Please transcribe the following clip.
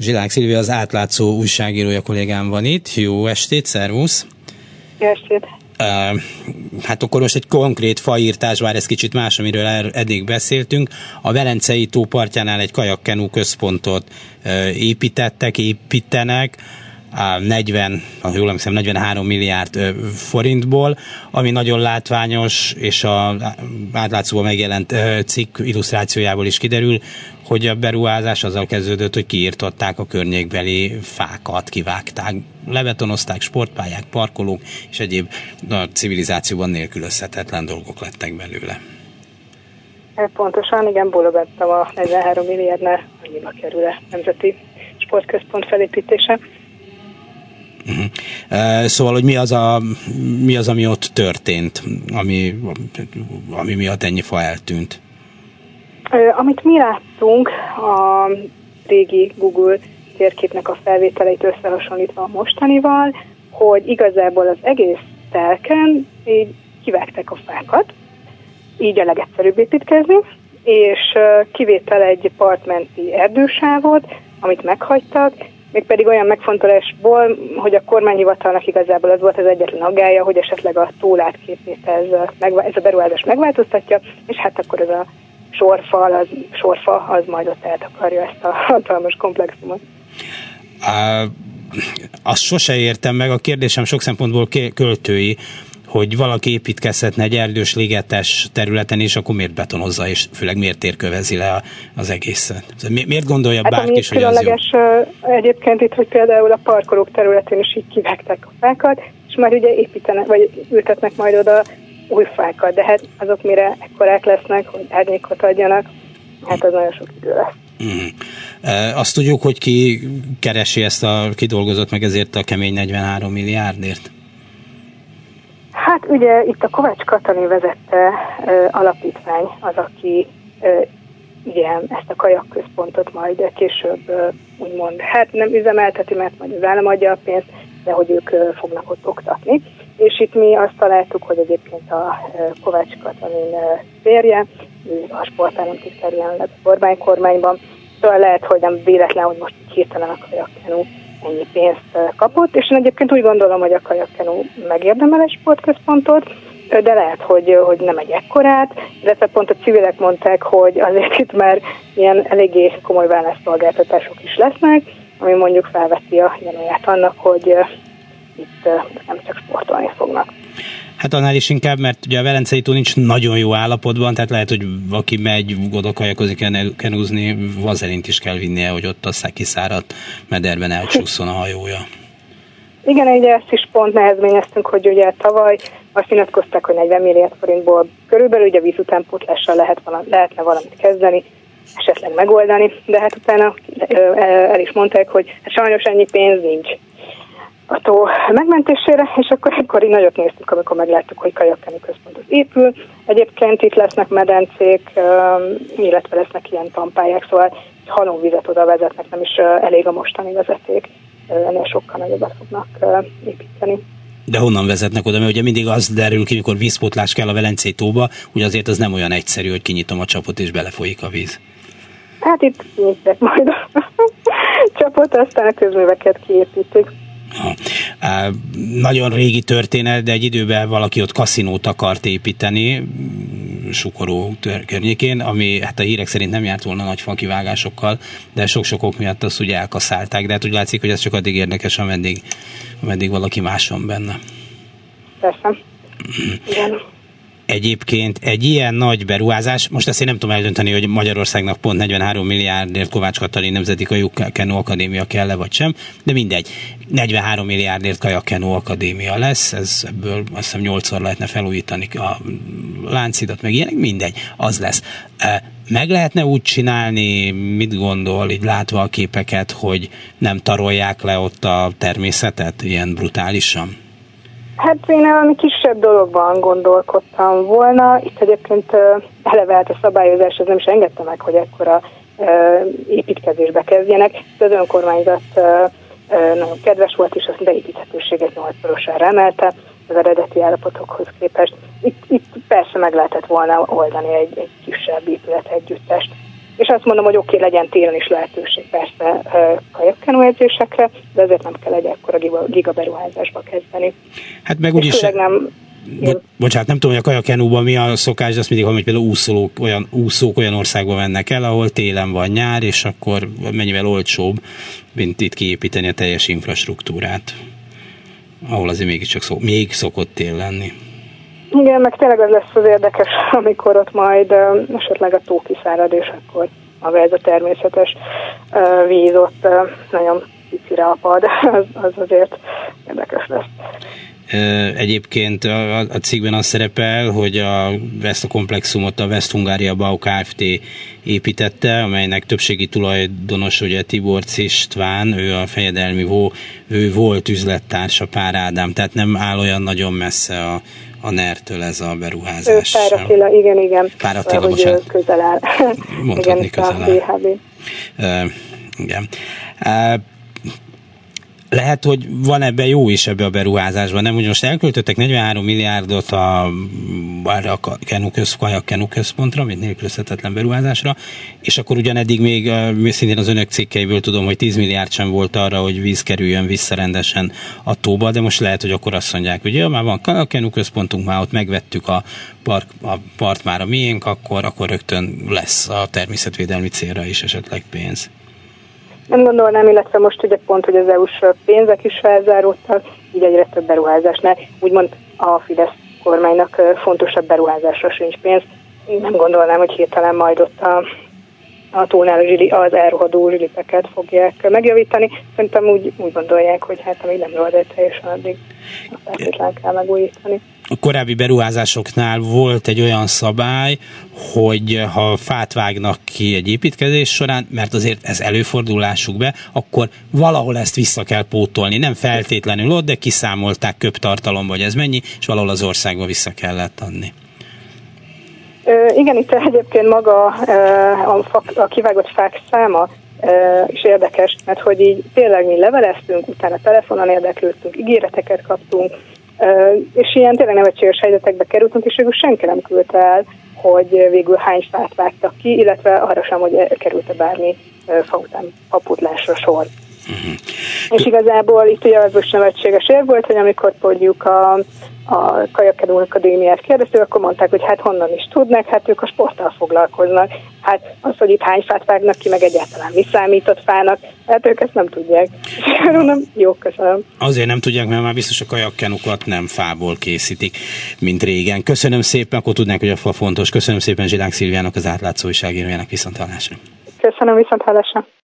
Zsilák Szilvia az átlátszó újságírója kollégám van itt. Jó estét, szervusz! Jó estét! hát akkor most egy konkrét faírtás, bár ez kicsit más, amiről er, eddig beszéltünk. A Velencei tó partjánál egy kajakkenú központot építettek, építenek, 40, ha jól emlékszem, 43 milliárd forintból, ami nagyon látványos, és a átlátszóban megjelent cikk illusztrációjából is kiderül, hogy a beruházás azzal kezdődött, hogy kiírtották a környékbeli fákat, kivágták, lebetonozták, sportpályák, parkolók és egyéb a civilizációban nélkülözhetetlen dolgok lettek belőle. Pontosan, igen, bólogattam a 43 milliárdnál, annyiba kerül a Nemzeti Sportközpont felépítése. Uh-huh. Szóval, hogy mi az, a, mi az, ami ott történt, ami, ami miatt ennyi fa eltűnt? Amit mi láttunk a régi Google térképnek a felvételeit összehasonlítva a mostanival, hogy igazából az egész telken így kivágták a fákat, így a legegyszerűbb építkezni, és kivétel egy partmenti erdősávot, amit meghagytak, mégpedig olyan megfontolásból, hogy a kormányhivatalnak igazából az volt az egyetlen aggája, hogy esetleg a túlátképét ez, ez a beruházás megváltoztatja, és hát akkor ez a sorfal, az, sorfa, az majd ott eltakarja ezt a hatalmas komplexumot. Uh, azt sose értem meg, a kérdésem sok szempontból költői, hogy valaki építkezhetne egy erdős ligetes területen, és akkor miért betonozza, és főleg miért térkövezi le az egészet? Miért gondolja hát bárki is, hogy az jó? egyébként itt, hogy például a parkolók területén is így kivágták a fákat, és már ugye építenek, vagy ültetnek majd oda új fákat, de hát azok mire ekkorák lesznek, hogy árnyékot adjanak, hát az nagyon sok idő lesz. Mm. Azt tudjuk, hogy ki keresi ezt a kidolgozott meg ezért a kemény 43 milliárdért? Hát ugye itt a Kovács Katalin vezette ö, alapítvány az, aki ö, ugye ezt a kajakközpontot majd később úgymond, hát nem üzemelteti, mert majd az állam adja a pénzt, de hogy ők fognak ott oktatni. És itt mi azt találtuk, hogy egyébként a Kovács Katalin férje, ő a sportállamtitkár jelenleg a Orbán kormányban, szóval lehet, hogy nem véletlen, hogy most hirtelen a kajakkenú ennyi pénzt kapott, és én egyébként úgy gondolom, hogy a kajakkenú megérdemel egy sportközpontot, de lehet, hogy, hogy nem egy ekkorát, illetve pont a civilek mondták, hogy azért itt már ilyen eléggé komoly válaszszolgáltatások is lesznek, ami mondjuk felveti a gyanúját annak, hogy itt nem csak sportolni fognak. Hát annál is inkább, mert ugye a Velencei tó nincs nagyon jó állapotban, tehát lehet, hogy aki megy, oda kajakozik, kenúzni, vazelint is kell vinnie, hogy ott a kiszáradt mederben elcsúszson a hajója. Igen, ugye ezt is pont nehezményeztünk, hogy ugye tavaly azt nyilatkozták, hogy 40 milliárd forintból körülbelül ugye vízutánpótlással lehet valami, lehetne valamit kezdeni, esetleg megoldani, de hát utána el is mondták, hogy hát sajnos ennyi pénz nincs tó megmentésére, és akkor ekkor így nagyot néztük, amikor megláttuk, hogy kajakkeni központot épül. Egyébként itt lesznek medencék, illetve lesznek ilyen tampályák, szóval halomvizet oda vezetnek, nem is elég a mostani vezeték, ennél sokkal nagyobbat fognak építeni. De honnan vezetnek oda? Mert ugye mindig az derül ki, mikor vízpótlás kell a Velencei tóba, hogy azért az nem olyan egyszerű, hogy kinyitom a csapot és belefolyik a víz. Hát itt nyitják majd a csapot, aztán a közműveket kiépítik. Nagyon régi történet, de egy időben valaki ott kaszinót akart építeni, Sukoró környékén, ami hát a hírek szerint nem járt volna nagy kivágásokkal, de sok-sok ok miatt azt ugye elkaszálták, de hát úgy látszik, hogy ez csak addig érdekes, ameddig, ameddig valaki más van benne. Persze. Igen. Egyébként egy ilyen nagy beruházás, most ezt én nem tudom eldönteni, hogy Magyarországnak pont 43 milliárdért Kovács Katalin Nemzeti Kajakkenó Akadémia kell-e vagy sem, de mindegy. 43 milliárdért Kajakkenó Akadémia lesz, ez ebből azt hiszem 8-szor lehetne felújítani a láncidat, meg ilyenek, mindegy, az lesz. Meg lehetne úgy csinálni, mit gondol, így látva a képeket, hogy nem tarolják le ott a természetet ilyen brutálisan? Hát én valami kisebb dologban gondolkodtam volna. Itt egyébként eleve hát a szabályozás az nem is engedte meg, hogy ekkora építkezésbe kezdjenek. Az önkormányzat nagyon kedves volt, és azt beépíthetőséget 8-szorosára emelte az eredeti állapotokhoz képest. Itt, itt persze meg lehetett volna oldani egy, egy kisebb épület együttest. És azt mondom, hogy oké, okay, legyen télen is lehetőség persze kajakkenú edzésekre, de ezért nem kell egy ekkora gigaberuházásba kezdeni. Hát meg úgyis... nem Bo- bocsánat, nem tudom, hogy a kajakenúban mi a szokás, de azt mindig, hogy például úszolók, olyan, úszók olyan országba mennek el, ahol télen van nyár, és akkor mennyivel olcsóbb, mint itt kiépíteni a teljes infrastruktúrát, ahol azért mégiscsak szok, még szokott tél lenni. Igen, meg tényleg az lesz az érdekes, amikor ott majd uh, esetleg a tó kiszárad, és akkor a ez a természetes víz ott uh, nagyon picire apad, az, az azért érdekes lesz. Egyébként a, a cikkben az szerepel, hogy a, ezt a komplexumot a West Hungária Bau Kft. építette, amelynek többségi tulajdonos ugye Tibor István, ő a fejedelmi vó, ő volt üzlettársa Pár Ádám, tehát nem áll olyan nagyon messze a, a NER-től ez a beruházás. Pár Attila, igen, igen. Pár Attila, bocsánat. közel áll. Mondhatni igen, közel áll. Uh, igen. Uh, lehet, hogy van ebben jó is ebbe a beruházásban, nem? Hogy most elköltöttek 43 milliárdot a, a Kenu köz, Kenu központra, mint nélkülözhetetlen beruházásra, és akkor ugyan eddig még szintén az önök cikkeiből tudom, hogy 10 milliárd sem volt arra, hogy víz kerüljön vissza rendesen a tóba, de most lehet, hogy akkor azt mondják, hogy jó, már van Kenu központunk, már ott megvettük a, park, a part már a miénk, akkor, akkor rögtön lesz a természetvédelmi célra is esetleg pénz. Nem gondolnám, illetve most ugye pont, hogy az EU-s pénzek is felzáródtak, így egyre több beruházásnál. Úgymond a Fidesz kormánynak fontosabb beruházásra sincs pénz. Én nem gondolnám, hogy hirtelen majd ott a, a tónál az elrohadó zsilipeket fogják megjavítani. Szerintem úgy, úgy gondolják, hogy hát amíg nem rohad teljesen, addig feltétlenül kell megújítani korábbi beruházásoknál volt egy olyan szabály, hogy ha fát vágnak ki egy építkezés során, mert azért ez előfordulásuk be, akkor valahol ezt vissza kell pótolni. Nem feltétlenül ott, de kiszámolták köptartalomba, hogy ez mennyi, és valahol az országba vissza kellett adni. Igen, itt egyébként maga a, a kivágott fák száma és érdekes, mert hogy így tényleg mi leveleztünk, utána telefonon érdeklődtünk, ígéreteket kaptunk, és ilyen tényleg nevetséges helyzetekbe kerültünk, és végül senki nem küldte el, hogy végül hány fát vágtak ki, illetve arra sem, hogy került-e bármi fa után paputlásra sor. Uh-huh. És igazából itt ugye az most nevetséges ér volt, hogy amikor mondjuk a, a Kajakedó Akadémiát kérdeztük, akkor mondták, hogy hát honnan is tudnak, hát ők a sporttal foglalkoznak. Hát az, hogy itt hány fát vágnak ki, meg egyáltalán viszámított fának, hát ők ezt nem tudják. nem, jó, köszönöm. Azért nem tudják, mert már biztos a kajakkenukat nem fából készítik, mint régen. Köszönöm szépen, akkor tudnánk, hogy a fa fontos. Köszönöm szépen Zsilánk Szilviának, az átlátszó újságírójának viszont hallásra. Köszönöm, viszont hallásra.